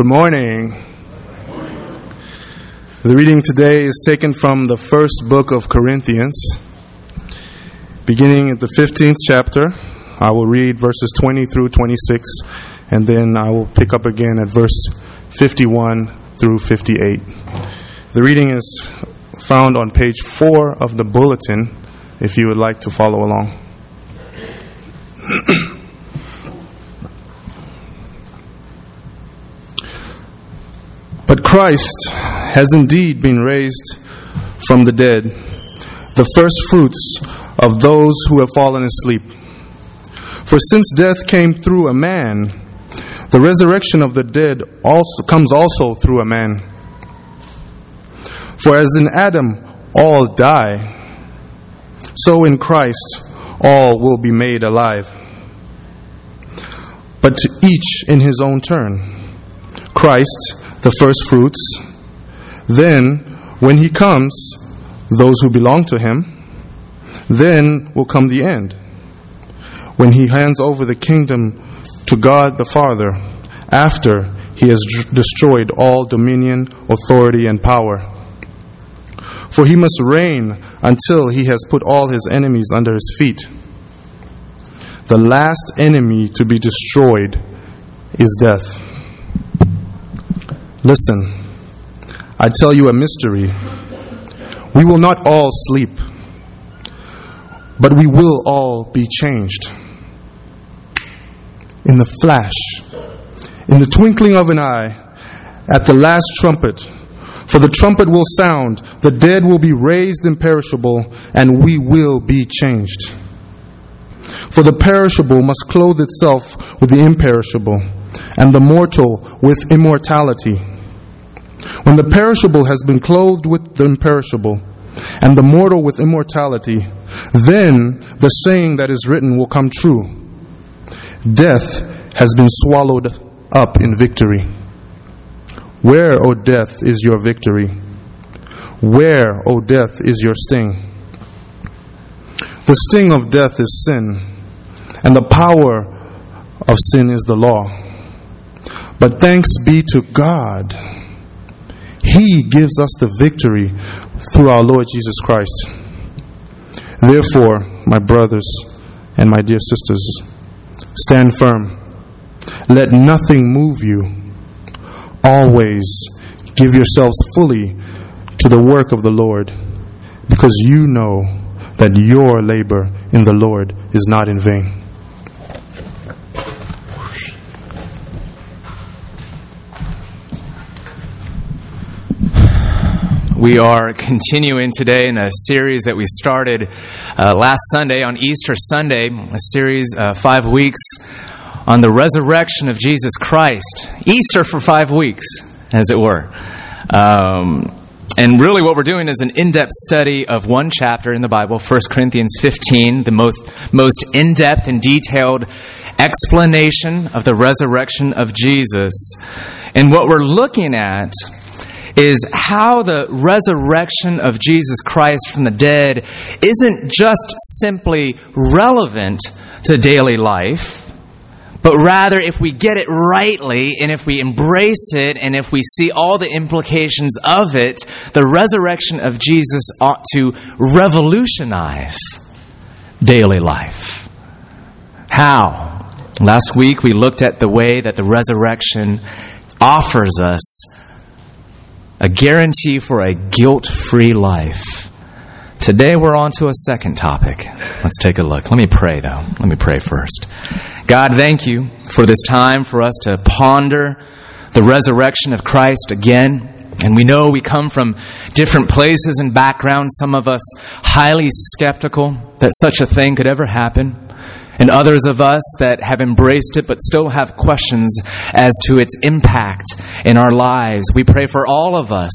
Good morning. The reading today is taken from the first book of Corinthians, beginning at the 15th chapter. I will read verses 20 through 26, and then I will pick up again at verse 51 through 58. The reading is found on page 4 of the bulletin if you would like to follow along. But Christ has indeed been raised from the dead, the first fruits of those who have fallen asleep. For since death came through a man, the resurrection of the dead also comes also through a man. For as in Adam all die, so in Christ all will be made alive. But to each in his own turn. Christ the first fruits. Then, when he comes, those who belong to him. Then will come the end, when he hands over the kingdom to God the Father, after he has destroyed all dominion, authority, and power. For he must reign until he has put all his enemies under his feet. The last enemy to be destroyed is death. Listen, I tell you a mystery. We will not all sleep, but we will all be changed. In the flash, in the twinkling of an eye, at the last trumpet. For the trumpet will sound, the dead will be raised imperishable, and we will be changed. For the perishable must clothe itself with the imperishable, and the mortal with immortality. When the perishable has been clothed with the imperishable, and the mortal with immortality, then the saying that is written will come true Death has been swallowed up in victory. Where, O death, is your victory? Where, O death, is your sting? The sting of death is sin, and the power of sin is the law. But thanks be to God he gives us the victory through our Lord Jesus Christ. Therefore, my brothers and my dear sisters, stand firm. Let nothing move you. Always give yourselves fully to the work of the Lord, because you know that your labor in the Lord is not in vain. We are continuing today in a series that we started uh, last Sunday on Easter Sunday, a series uh, five weeks on the resurrection of Jesus Christ. Easter for five weeks, as it were. Um, and really, what we're doing is an in depth study of one chapter in the Bible, 1 Corinthians 15, the most, most in depth and detailed explanation of the resurrection of Jesus. And what we're looking at is how the resurrection of Jesus Christ from the dead isn't just simply relevant to daily life, but rather if we get it rightly and if we embrace it and if we see all the implications of it, the resurrection of Jesus ought to revolutionize daily life. How? Last week we looked at the way that the resurrection offers us a guarantee for a guilt free life. Today we're on to a second topic. Let's take a look. Let me pray though. Let me pray first. God, thank you for this time for us to ponder the resurrection of Christ again. And we know we come from different places and backgrounds, some of us highly skeptical that such a thing could ever happen and others of us that have embraced it but still have questions as to its impact in our lives. We pray for all of us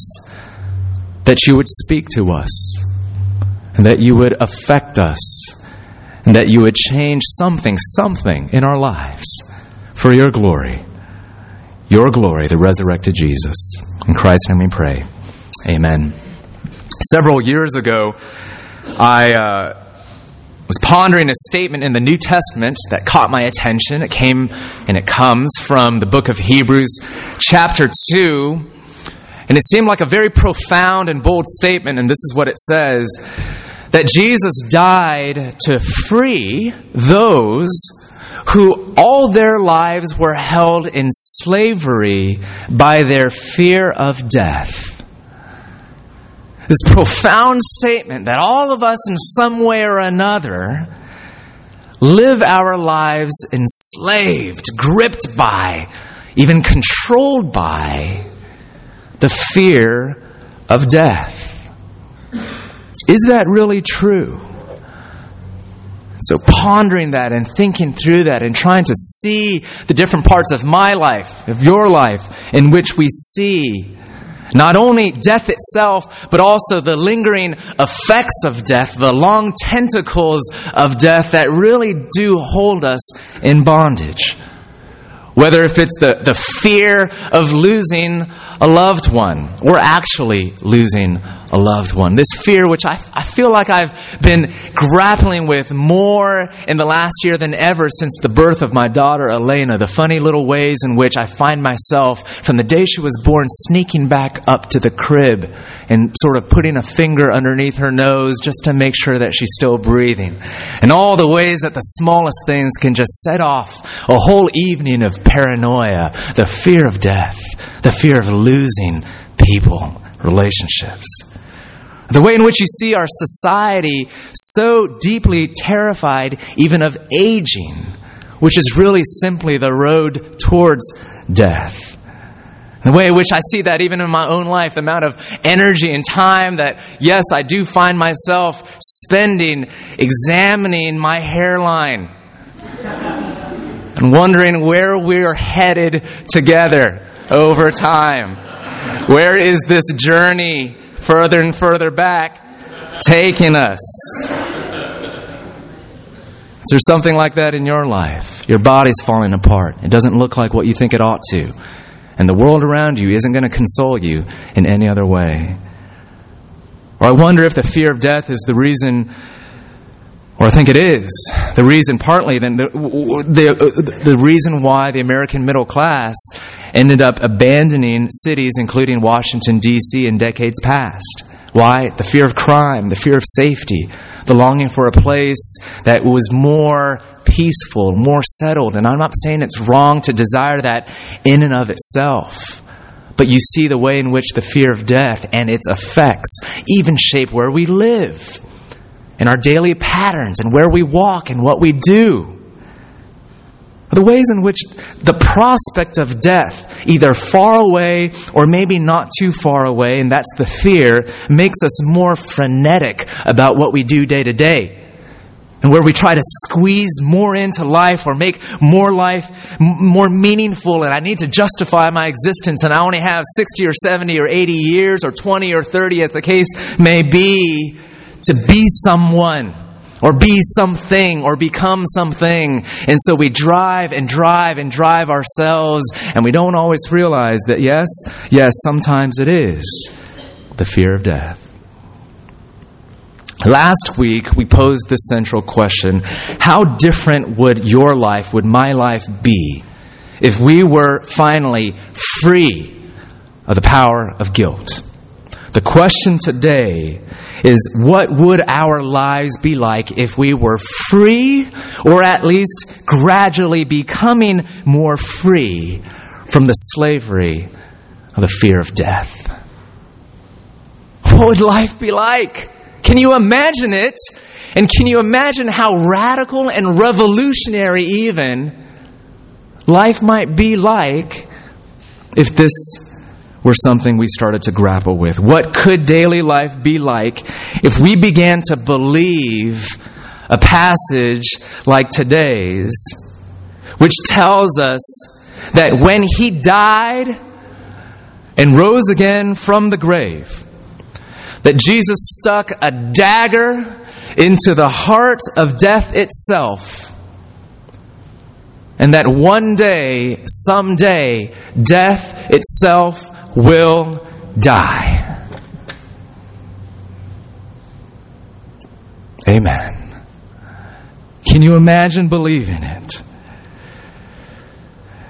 that you would speak to us and that you would affect us and that you would change something, something in our lives for your glory. Your glory, the resurrected Jesus. In Christ's name we pray. Amen. Several years ago, I. Uh, was pondering a statement in the New Testament that caught my attention. It came and it comes from the book of Hebrews, chapter 2. And it seemed like a very profound and bold statement, and this is what it says that Jesus died to free those who all their lives were held in slavery by their fear of death. This profound statement that all of us, in some way or another, live our lives enslaved, gripped by, even controlled by the fear of death. Is that really true? So, pondering that and thinking through that and trying to see the different parts of my life, of your life, in which we see not only death itself, but also the lingering effects of death, the long tentacles of death that really do hold us in bondage. Whether if it's the, the fear of losing a loved one or actually losing a loved one. This fear, which I, I feel like I've been grappling with more in the last year than ever since the birth of my daughter Elena. The funny little ways in which I find myself from the day she was born sneaking back up to the crib and sort of putting a finger underneath her nose just to make sure that she's still breathing. And all the ways that the smallest things can just set off a whole evening of paranoia, the fear of death, the fear of losing people, relationships. The way in which you see our society so deeply terrified even of aging, which is really simply the road towards death. The way in which I see that even in my own life, the amount of energy and time that, yes, I do find myself spending examining my hairline and wondering where we're headed together over time. Where is this journey further and further back taking us. Is there something like that in your life? Your body's falling apart. It doesn't look like what you think it ought to. And the world around you isn't going to console you in any other way. Or I wonder if the fear of death is the reason, or I think it is, the reason partly, then the, the, uh, the reason why the American middle class ended up abandoning cities, including Washington, D.C., in decades past. Why? The fear of crime, the fear of safety, the longing for a place that was more peaceful, more settled. And I'm not saying it's wrong to desire that in and of itself. But you see the way in which the fear of death and its effects even shape where we live and our daily patterns and where we walk and what we do the ways in which the prospect of death, either far away or maybe not too far away, and that's the fear, makes us more frenetic about what we do day to day. And where we try to squeeze more into life or make more life m- more meaningful, and I need to justify my existence, and I only have 60 or 70 or 80 years or 20 or 30, as the case may be, to be someone or be something or become something. And so we drive and drive and drive ourselves, and we don't always realize that, yes, yes, sometimes it is the fear of death. Last week, we posed this central question How different would your life, would my life be, if we were finally free of the power of guilt? The question today is what would our lives be like if we were free, or at least gradually becoming more free from the slavery of the fear of death? What would life be like? Can you imagine it? And can you imagine how radical and revolutionary, even, life might be like if this were something we started to grapple with. What could daily life be like if we began to believe a passage like today's, which tells us that when he died and rose again from the grave, that Jesus stuck a dagger into the heart of death itself. And that one day, someday, death itself will die. Amen. Can you imagine believing it?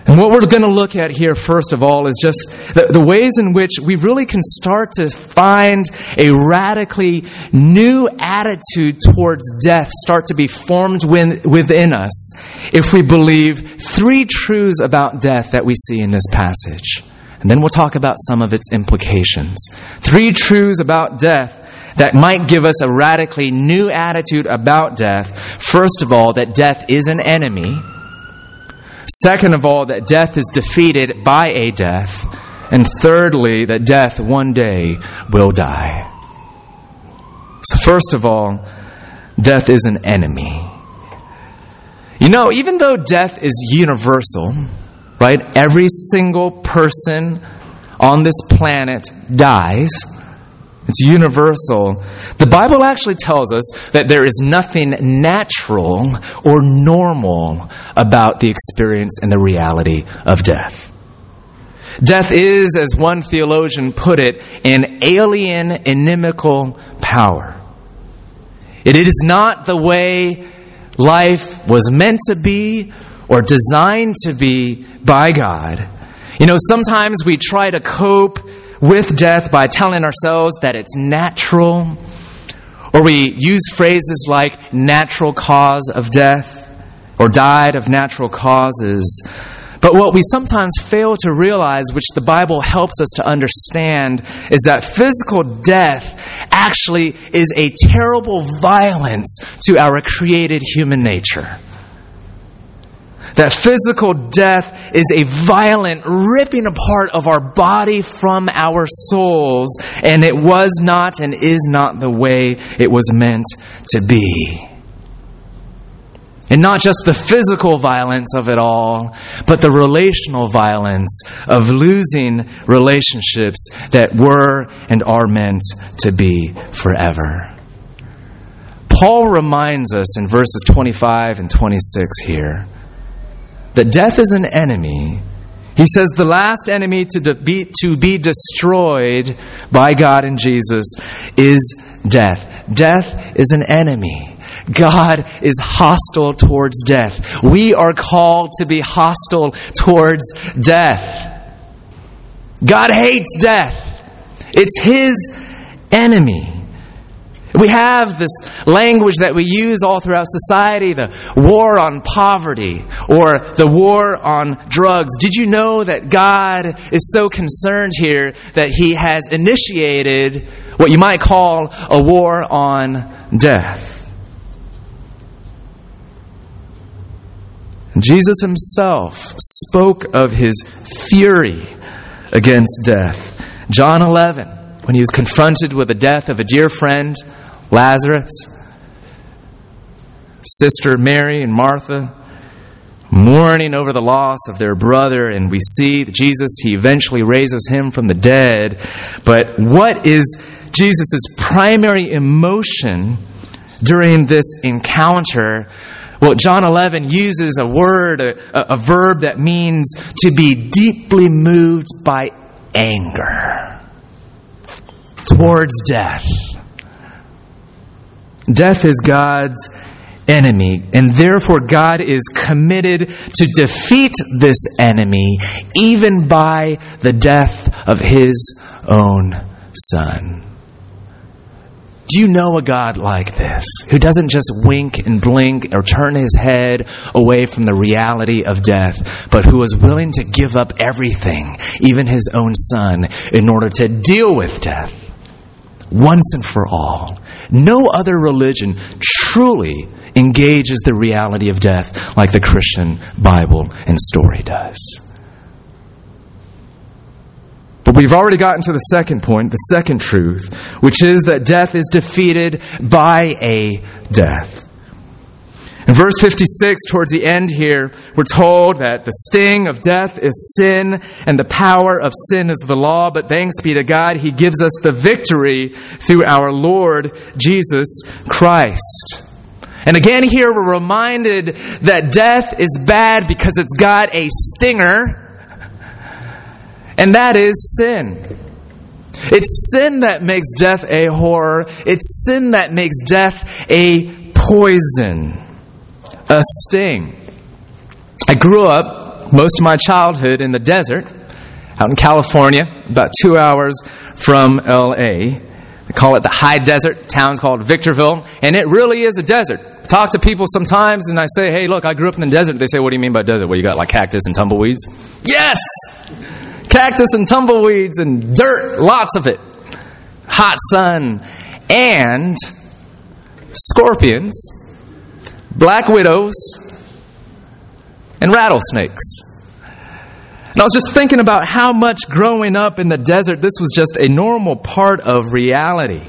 And what we're going to look at here, first of all, is just the, the, ways in which we really can start to find a radically new attitude towards death start to be formed within, within us if we believe three truths about death that we see in this passage. And then we'll talk about some of its implications. Three truths about death that might give us a radically new attitude about death. First of all, that death is an enemy. Second of all, that death is defeated by a death. And thirdly, that death one day will die. So, first of all, death is an enemy. You know, even though death is universal, right? Every single person on this planet dies. It's universal. The Bible actually tells us that there is nothing natural or normal about the experience and the reality of death. Death is, as one theologian put it, an alien, inimical power. It is not the way life was meant to be or designed to be by God. You know, sometimes we try to cope with death by telling ourselves that it's natural, or we use phrases like natural cause of death or died of natural causes. But what we sometimes fail to realize, which the Bible helps us to understand, is that physical death actually is a terrible violence to our created human nature. That physical death is a violent ripping apart of our body from our souls, and it was not and is not the way it was meant to be. And not just the physical violence of it all, but the relational violence of losing relationships that were and are meant to be forever. Paul reminds us in verses 25 and 26 here that death is an enemy. He says the last enemy to, be, to be destroyed by God and Jesus is death. Death is an enemy. God is hostile towards death. We are called to be hostile towards death. God hates death. It's his enemy. We have this language that we use all throughout society the war on poverty or the war on drugs. Did you know that God is so concerned here that He has initiated what you might call a war on death? Jesus Himself spoke of His fury against death. John 11, when He was confronted with the death of a dear friend, Lazarus, Sister Mary and Martha, mourning over the loss of their brother, and we see Jesus, he eventually raises him from the dead. But what is Jesus' primary emotion during this encounter? Well, John 11 uses a word, a, a verb that means to be deeply moved by anger towards death. Death is God's enemy, and therefore God is committed to defeat this enemy even by the death of his own son. Do you know a God like this who doesn't just wink and blink or turn his head away from the reality of death, but who is willing to give up everything, even his own son, in order to deal with death once and for all? No other religion truly engages the reality of death like the Christian Bible and story does. But we've already gotten to the second point, the second truth, which is that death is defeated by a death. In verse 56, towards the end here, we're told that the sting of death is sin and the power of sin is the law, but thanks be to God, He gives us the victory through our Lord Jesus Christ. And again, here we're reminded that death is bad because it's got a stinger, and that is sin. It's sin that makes death a horror. It's sin that makes death a poison. A sting. I grew up most of my childhood in the desert out in California, about two hours from LA. They call it the high desert. town's called Victorville, and it really is a desert. I talk to people sometimes and I say, hey, look, I grew up in the desert. They say, what do you mean by desert? Well, you got like cactus and tumbleweeds? Yes! Cactus and tumbleweeds and dirt, lots of it. Hot sun and scorpions, black widows, and rattlesnakes. And I was just thinking about how much growing up in the desert, this was just a normal part of reality.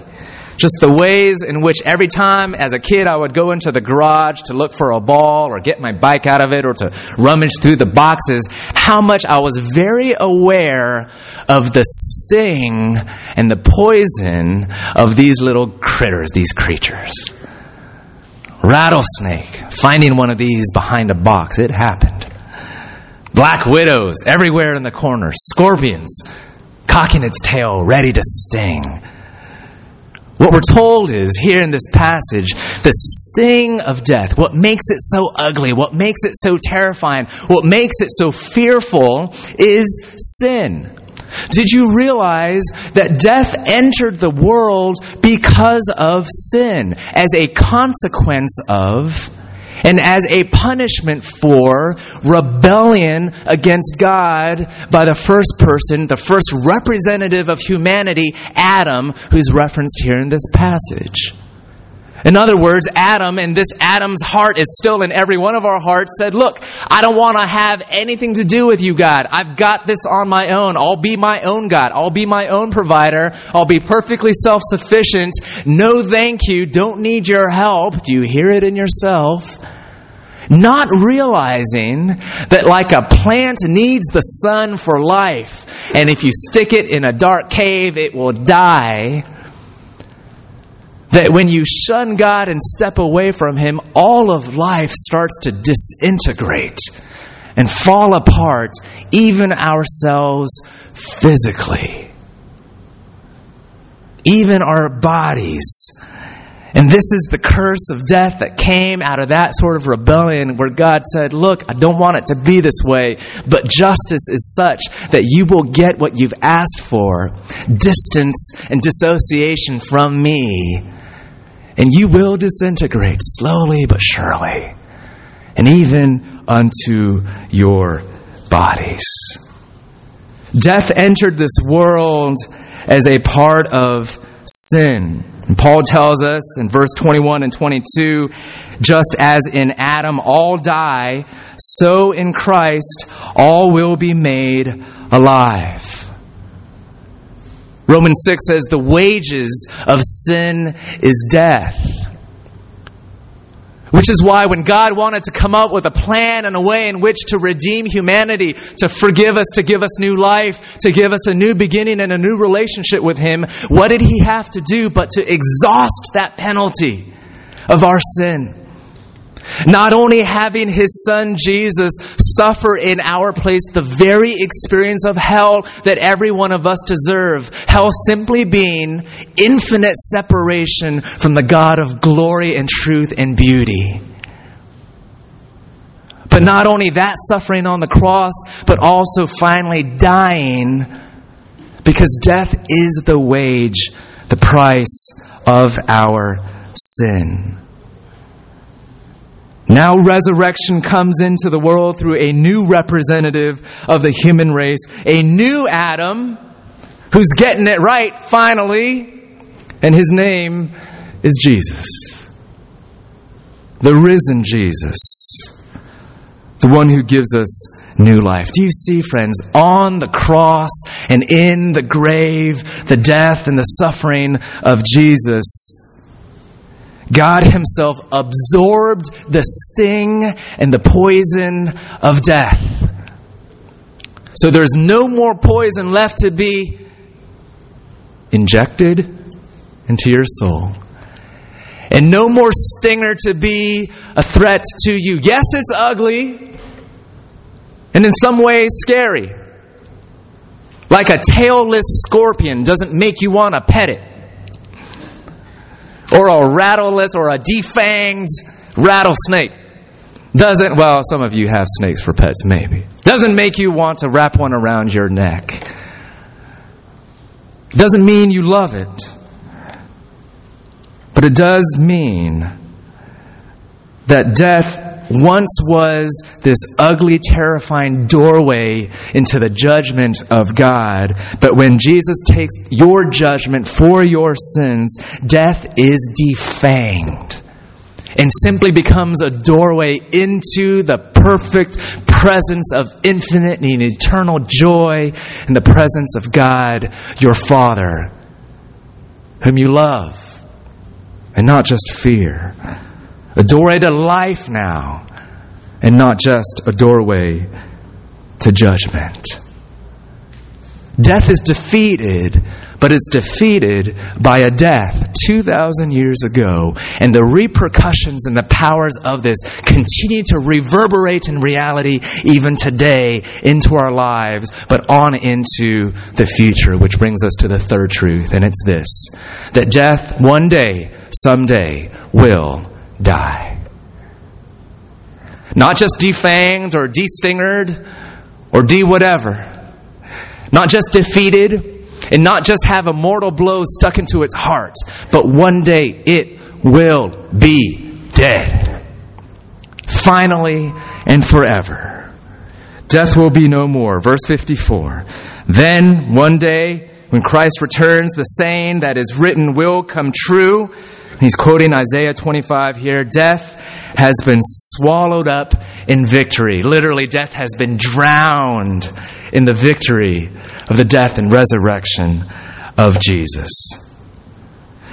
Just the ways in which every time as a kid I would go into the garage to look for a ball or get my bike out of it or to rummage through the boxes, how much I was very aware of the sting and the poison of these little critters, these creatures. Rattlesnake, finding one of these behind a box, it happened. Black widows everywhere in the corner, scorpions cocking its tail, ready to sting. What we're told is here in this passage, the sting of death, what makes it so ugly, what makes it so terrifying, what makes it so fearful is sin. Did you realize that death entered the world because of sin, as a consequence of and as a punishment for rebellion against God by the first person, the first representative of humanity, Adam, who's referenced here in this passage. In other words, Adam, and this Adam's heart is still in every one of our hearts, said, Look, I don't want to have anything to do with you, God. I've got this on my own. I'll be my own God. I'll be my own provider. I'll be perfectly self sufficient. No thank you. Don't need your help. Do you hear it in yourself? Not realizing that, like a plant needs the sun for life, and if you stick it in a dark cave, it will die that when you shun God and step away from Him, all of life starts to disintegrate and fall apart, even ourselves physically. Even our bodies. And this is the curse of death that came out of that sort of rebellion where God said, Look, I don't want it to be this way, but justice is such that you will get what you've asked for distance and dissociation from me and you will disintegrate slowly but surely, and even unto your bodies. Death entered this world as a part of sin. And Paul tells us in verse 21 and 22 just as in Adam all die, so in Christ all will be made alive. Romans 6 says the wages of sin is death. Which is why when God wanted to come up with a plan and a way in which to redeem humanity, to forgive us, to give us new life, to give us a new beginning and a new relationship with Him, what did He have to do but to exhaust that penalty of our sin? Not only having his son Jesus suffer in our place the very experience of hell that every one of us deserve, hell simply being infinite separation from the God of glory and truth and beauty. But not only that suffering on the cross, but also finally dying because death is the wage, the price of our sin. Now resurrection comes into the world through a new representative of the human race, a new Adam who's getting it right finally, and his name is Jesus. The risen Jesus. The one who gives us new life. Do you see, friends, on the cross and in the grave, the death and the suffering of Jesus, God Himself absorbed the sting and the poison of death. So there's no more poison left to be injected into your soul. And no more stinger to be a threat to you. Yes, it's ugly and in some ways scary. Like a tailless scorpion doesn't make you want to pet it or a rattleless or a defanged rattlesnake. Doesn't, well, some of you have snakes for pets, maybe. Doesn't make you want to wrap one around your neck. Doesn't mean you love it. But it does mean that death once was this ugly, terrifying doorway into the judgment of God. But when Jesus takes your judgment for your sins, death is defanged and simply becomes a doorway into the perfect presence of infinite and eternal joy in the presence of God, your Father, whom you love, and not just fear. A doorway to life now, and not just a doorway to judgment. Death is defeated but it's defeated by a death 2,000 years ago. And the repercussions and the powers of this continue to reverberate in reality even today into our lives, but on into the future, which brings us to the third truth, and it's this that death one day, someday, will die. Not just defanged or destingered or de whatever. Not just defeated and not just have a mortal blow stuck into its heart, but one day it will be dead. Finally and forever. Death will be no more. Verse 54. Then one day, when Christ returns, the saying that is written will come true. He's quoting Isaiah 25 here. Death has been swallowed up in victory. Literally, death has been drowned in the victory of the death and resurrection of Jesus.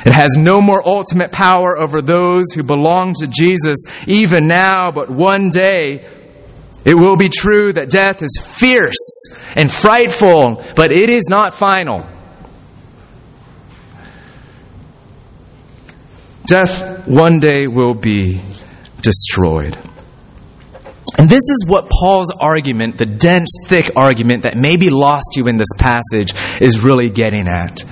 It has no more ultimate power over those who belong to Jesus even now, but one day it will be true that death is fierce and frightful, but it is not final. Death one day will be destroyed. And this is what Paul's argument, the dense, thick argument that maybe lost you in this passage, is really getting at.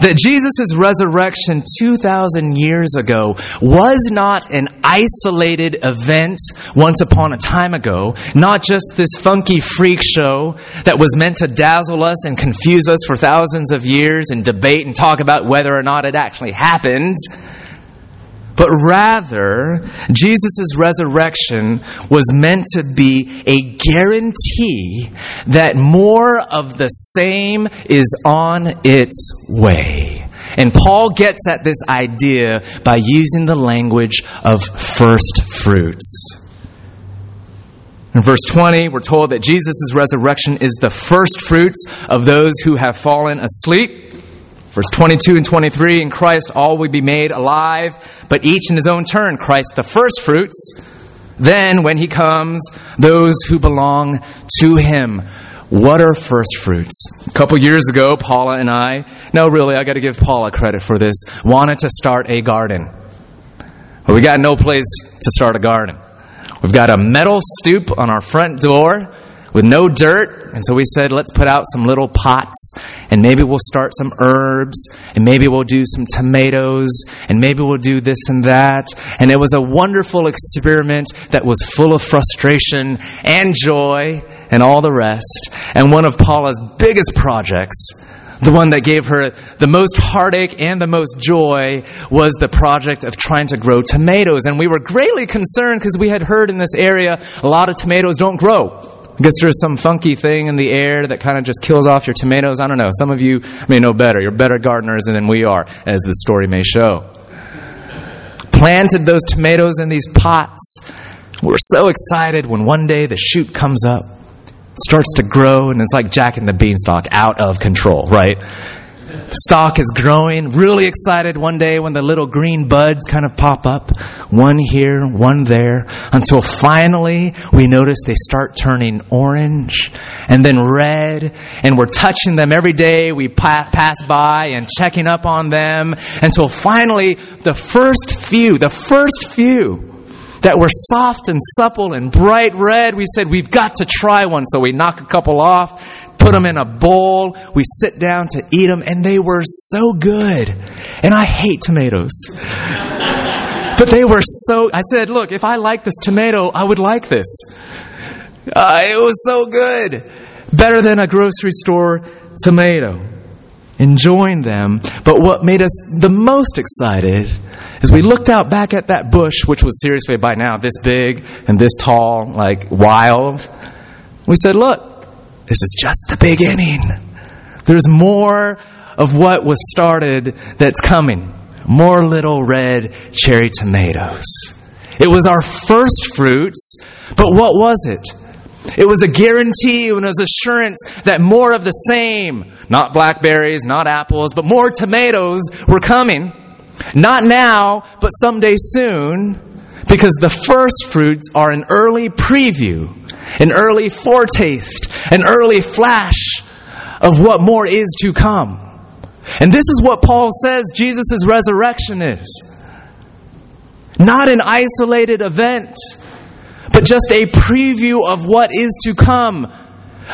That Jesus' resurrection 2,000 years ago was not an isolated event once upon a time ago, not just this funky freak show that was meant to dazzle us and confuse us for thousands of years and debate and talk about whether or not it actually happened but rather, Jesus' resurrection was meant to be a guarantee that more of the same is on its way. And Paul gets at this idea by using the language of first fruits. In verse 20, we're told that Jesus' resurrection is the first fruits of those who have fallen asleep. Verse 22 and 23 In Christ all will be made alive, but each in his own turn. Christ the first fruits. Then, when he comes, those who belong to him. What are first fruits? A couple years ago, Paula and I, no, really, I got to give Paula credit for this, wanted to start a garden. But we got no place to start a garden. We've got a metal stoop on our front door with no dirt. And so we said, let's put out some little pots and maybe we'll start some herbs and maybe we'll do some tomatoes and maybe we'll do this and that. And it was a wonderful experiment that was full of frustration and joy and all the rest. And one of Paula's biggest projects the one that gave her the most heartache and the most joy was the project of trying to grow tomatoes. And we were greatly concerned because we had heard in this area a lot of tomatoes don't grow. Guess there's some funky thing in the air that kind of just kills off your tomatoes. I don't know. Some of you may know better. You're better gardeners than we are, as the story may show. Planted those tomatoes in these pots. We're so excited when one day the shoot comes up, starts to grow, and it's like Jack and the Beanstalk out of control, right? Stock is growing. Really excited one day when the little green buds kind of pop up. One here, one there. Until finally we notice they start turning orange and then red. And we're touching them every day. We pass by and checking up on them until finally the first few, the first few that were soft and supple and bright red. We said, we've got to try one. So we knock a couple off put them in a bowl. We sit down to eat them, and they were so good. And I hate tomatoes. But they were so, I said, look, if I like this tomato, I would like this. Uh, it was so good. Better than a grocery store tomato. Enjoying them. But what made us the most excited is we looked out back at that bush, which was seriously by now this big and this tall, like wild. We said, look, this is just the beginning. There's more of what was started that's coming. More little red cherry tomatoes. It was our first fruits, but what was it? It was a guarantee and it was assurance that more of the same, not blackberries, not apples, but more tomatoes were coming. Not now, but someday soon, because the first fruits are an early preview, an early foretaste, an early flash of what more is to come. And this is what Paul says Jesus' resurrection is. Not an isolated event, but just a preview of what is to come.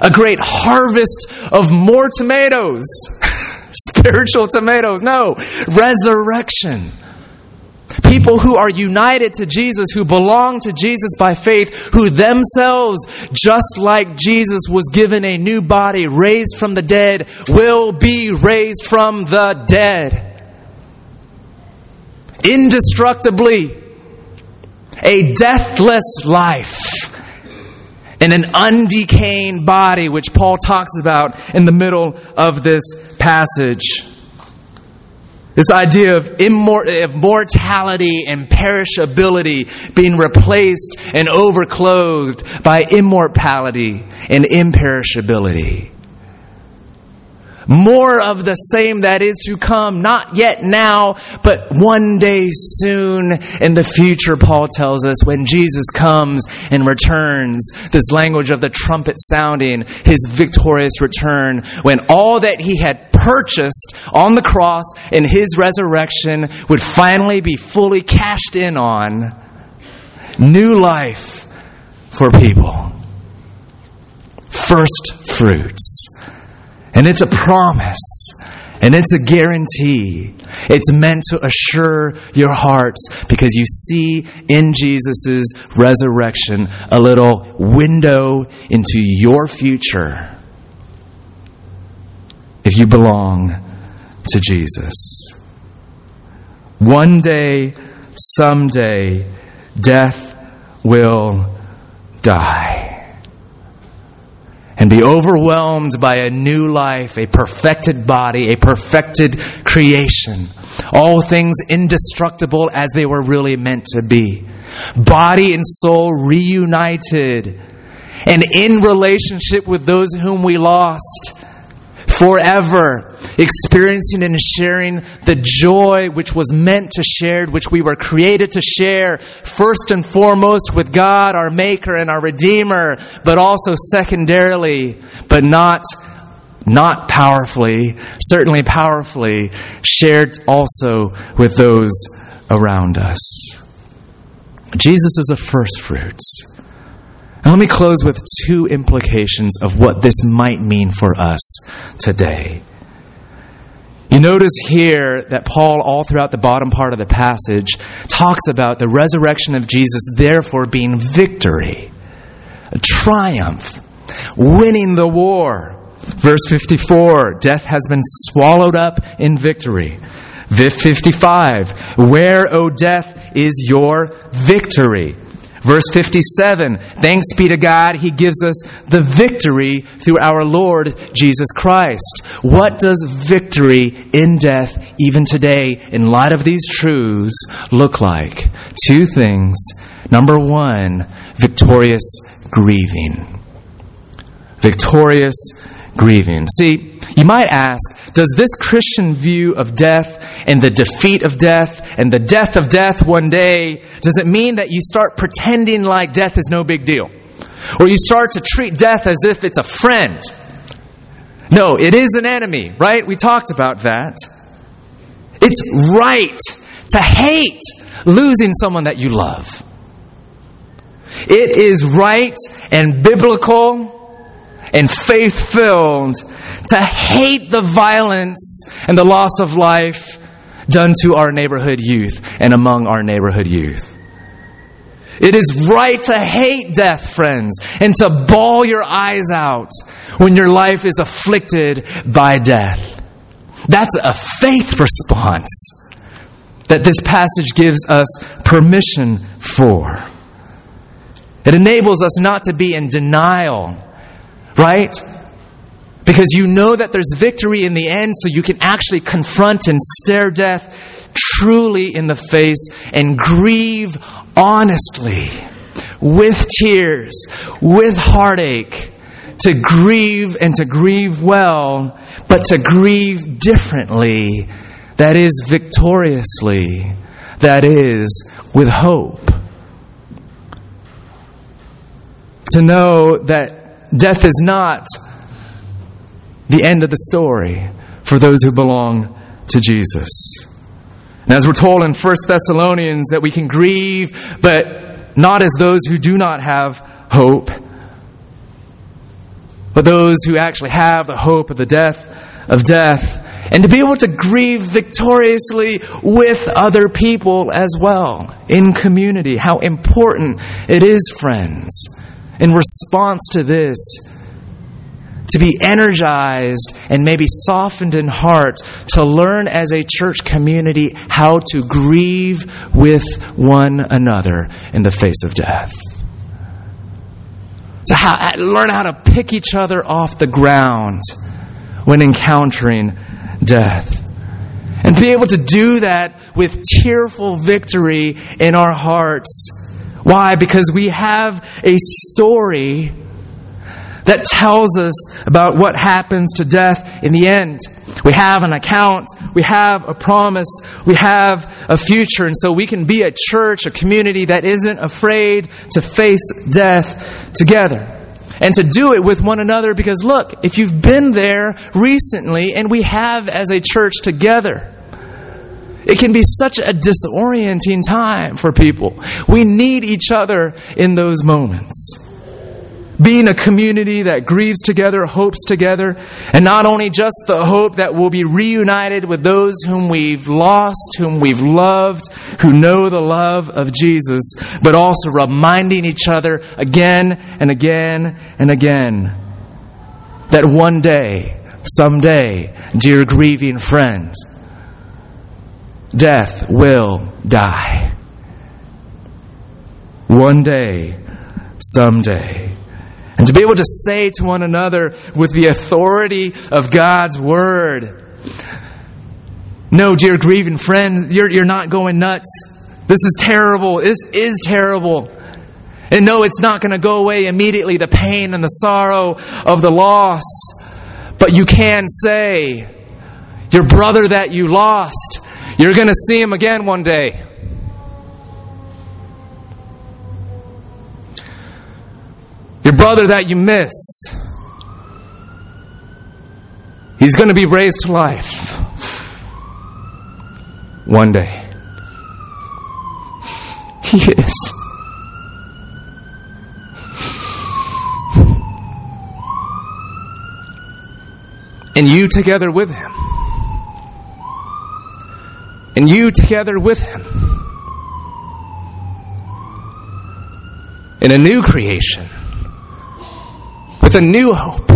A great harvest of more tomatoes. Spiritual tomatoes. No, resurrection. People who are united to Jesus, who belong to Jesus by faith, who themselves, just like Jesus was given a new body, raised from the dead, will be raised from the dead. Indestructibly. A deathless life. And an undecaying body, which Paul talks about in the middle of this passage. This idea of, immor- of mortality and perishability being replaced and overclothed by immortality and imperishability. More of the same that is to come, not yet now, but one day soon in the future, Paul tells us, when Jesus comes and returns, this language of the trumpet sounding, his victorious return, when all that he had purchased on the cross in his resurrection would finally be fully cashed in on new life for people. First fruits. And it's a promise. And it's a guarantee. It's meant to assure your hearts because you see in Jesus' resurrection a little window into your future if you belong to Jesus. One day, someday, death will die and be overwhelmed by a new life, a perfected body, a perfected creation. All things indestructible as they were really meant to be. Body and soul reunited and in relationship with those whom we lost forever, experiencing and sharing the joy which was meant to share, which we were created to share, first and foremost with God, our Maker and our Redeemer, but also secondarily, but not not powerfully, certainly powerfully, shared also with those around us. Jesus is a first fruits. And let me close with two implications of what this might mean for us today. You notice here that Paul, all throughout the bottom part of the passage, talks about the resurrection of Jesus, therefore being victory, a triumph, winning the war. Verse 54 Death has been swallowed up in victory. 55 Where, O death, is your victory? Verse 57 Thanks be to God, He gives us the victory through our Lord Jesus Christ. What does victory in death, even today, in light of these truths, look like? Two things. Number one, victorious grieving. Victorious grieving. See, you might ask, does this Christian view of death and the defeat of death and the death of death one day, does it mean that you start pretending like death is no big deal? Or you start to treat death as if it's a friend? No, it is an enemy, right? We talked about that. It's right to hate losing someone that you love. It is right and biblical and faith filled to hate the violence and the loss of life, done to our neighborhood youth and among our neighborhood youth. It is right to hate death, friends, and to bawl your eyes out when your life is afflicted by death. That's a faith response that this passage gives us permission for. It enables us not to be in denial, right? Because you know that there's victory in the end, so you can actually confront and stare death truly in the face and grieve honestly, with tears, with heartache, to grieve and to grieve well, but to grieve differently, that is victoriously, that is with hope. To know that death is not the end of the story for those who belong to Jesus. And as we're told in 1 Thessalonians that we can grieve, but not as those who do not have hope, but those who actually have the hope of the death of death, and to be able to grieve victoriously with other people as well in community. How important it is, friends, in response to this to be energized and maybe softened in heart to learn as a church community how to grieve with one another in the face of death. To how, learn how to pick each other off the ground when encountering death. And be able to do that with tearful victory in our hearts. Why? Because we have a story that tells us about what happens to death in the end. We have an account, we have a promise, we have a future, and so we can be a church, a community that isn't afraid to face death together. And to do it with one another because look, if you've been there recently, and we have as a church together, it can be such a disorienting time for people. We need each other in those moments being a community that grieves together, hopes together, and not only just the hope that we'll be reunited with those whom we've lost, whom we've loved, who know the love of Jesus, but also reminding each other again and again and again that one day, someday, dear grieving friends, death will die. One day, someday. And to be able to say to one another with the authority of God's Word, no, dear grieving friends, you're, you're not going nuts. This is terrible. This is terrible. And no, it's not going to go away immediately, the pain and the sorrow of the loss. But you can say, your brother that you lost, you're going to see him again one day. Your brother that you miss, he's going to be raised to life one day. He is. And you together with him. And you together with him. In a new creation with a new hope,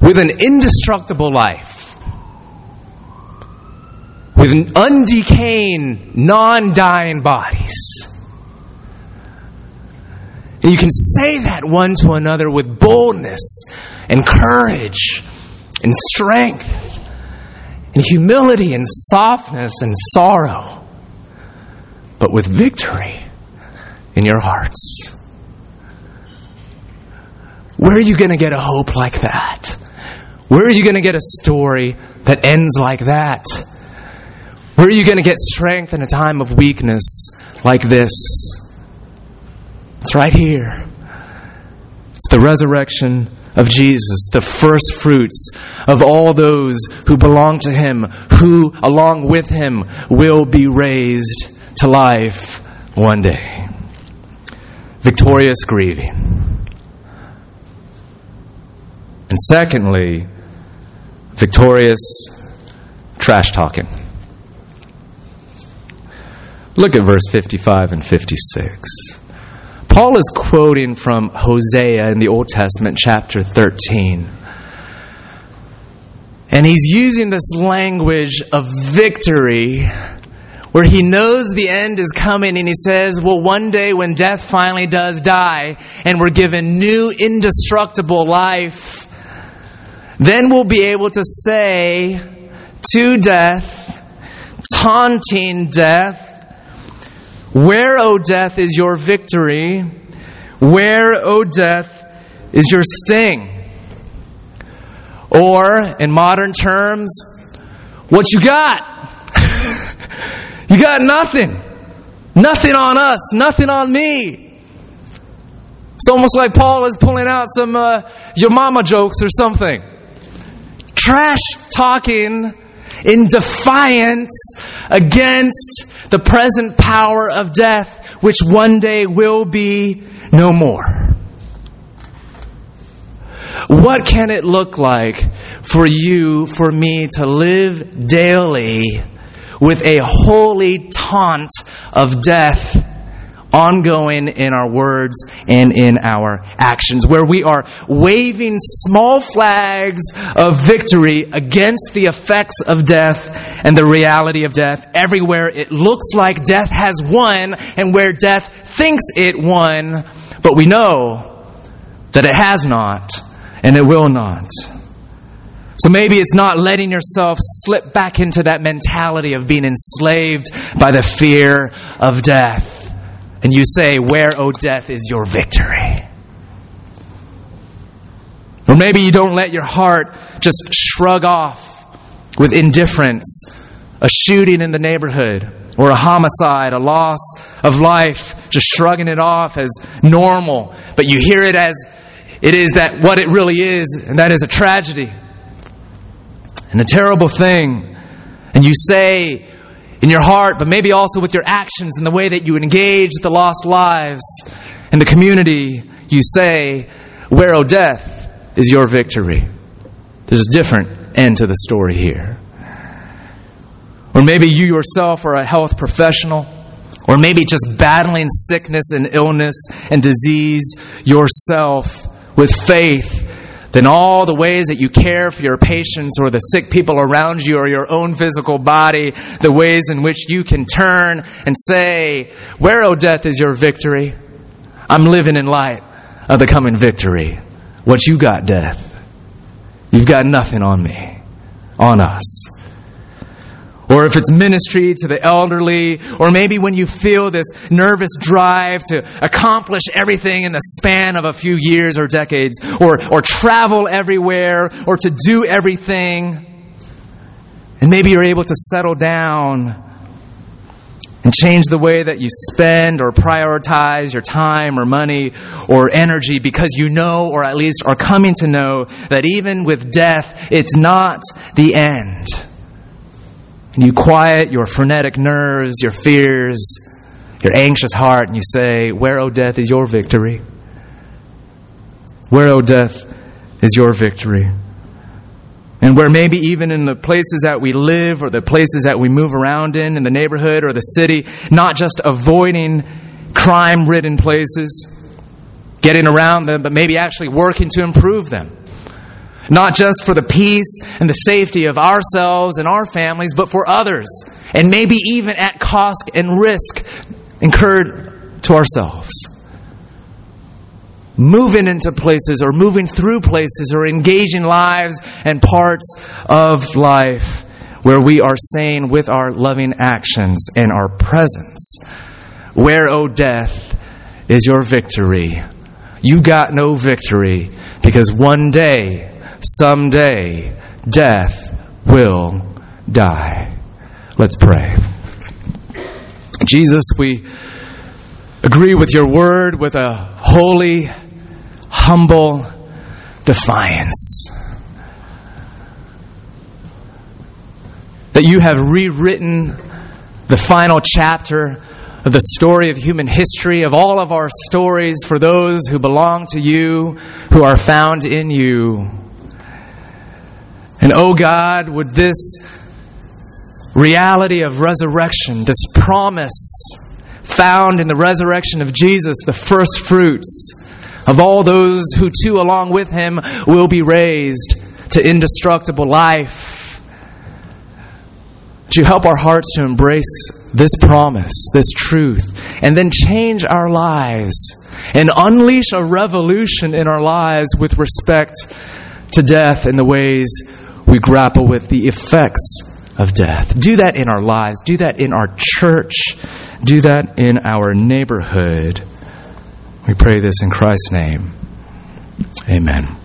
with an indestructible life, with undecaying, non dying bodies. And you can say that one to another with boldness and courage and strength and humility and softness and sorrow, but with victory in your hearts. Where are you going to get a hope like that? Where are you going to get a story that ends like that? Where are you going to get strength in a time of weakness like this? It's right here. It's the resurrection of Jesus, the first fruits of all those who belong to Him, who, along with Him, will be raised to life one day. Victorious grieving. And secondly, victorious trash talking. Look at verse 55 and 56. Paul is quoting from Hosea in the Old Testament, chapter 13. And he's using this language of victory where he knows the end is coming and he says, well, one day when death finally does die and we're given new indestructible life, then we'll be able to say to death, taunting death, where, O death, is your victory? Where, O death, is your sting? Or, in modern terms, what you got? you got nothing. Nothing on us, nothing on me. It's almost like Paul is pulling out some uh, your mama jokes or something. Trash talking in defiance against the present power of death, which one day will be no more. What can it look like for you, for me to live daily with a holy taunt of death ongoing in our words and in our actions, where we are waving small flags of victory against the effects of death and the reality of death everywhere it looks like death has won and where death thinks it won, but we know that it has not and it will not. So maybe it's not letting yourself slip back into that mentality of being enslaved by the fear of death and you say, Where, O death, is your victory? Or maybe you don't let your heart just shrug off with indifference a shooting in the neighborhood or a homicide, a loss of life, just shrugging it off as normal, but you hear it as it is that what it really is, and that is a tragedy and a terrible thing. And you say, in your heart, but maybe also with your actions and the way that you engage the lost lives in the community, you say, Where, O death, is your victory? There's a different end to the story here. Or maybe you yourself are a health professional, or maybe just battling sickness and illness and disease yourself with faith then all the ways that you care for your patients or the sick people around you or your own physical body, the ways in which you can turn and say, Where, O death, is your victory? I'm living in light of the coming victory. What you got, death? You've got nothing on me, on us or if it's ministry to the elderly, or maybe when you feel this nervous drive to accomplish everything in the span of a few years or decades, or, or travel everywhere, or to do everything, and maybe you're able to settle down and change the way that you spend or prioritize your time or money or energy because you know, or at least are coming to know, that even with death, it's not the end. You quiet your frenetic nerves, your fears, your anxious heart, and you say, Where, O death, is your victory? Where, O death, is your victory? And where maybe even in the places that we live or the places that we move around in, in the neighborhood or the city, not just avoiding crime ridden places, getting around them, but maybe actually working to improve them. Not just for the peace and the safety of ourselves and our families, but for others. And maybe even at cost and risk incurred to ourselves. Moving into places or moving through places or engaging lives and parts of life where we are saying with our loving actions and our presence, Where, O death, is your victory? You got no victory because one day someday death will die. Let's pray. Jesus, we agree with your word with a holy, humble defiance. That you have rewritten the final chapter of the story of human history, of all of our stories for those who belong to you, who are found in you. And oh God, would this reality of resurrection, this promise found in the resurrection of Jesus, the first fruits of all those who too along with him will be raised to indestructible life. Would you help our hearts to embrace this promise, this truth, and then change our lives and unleash a revolution in our lives with respect to death and the ways we grapple with the effects of death. Do that in our lives. Do that in our church. Do that in our neighborhood. We pray this in Christ's name. Amen.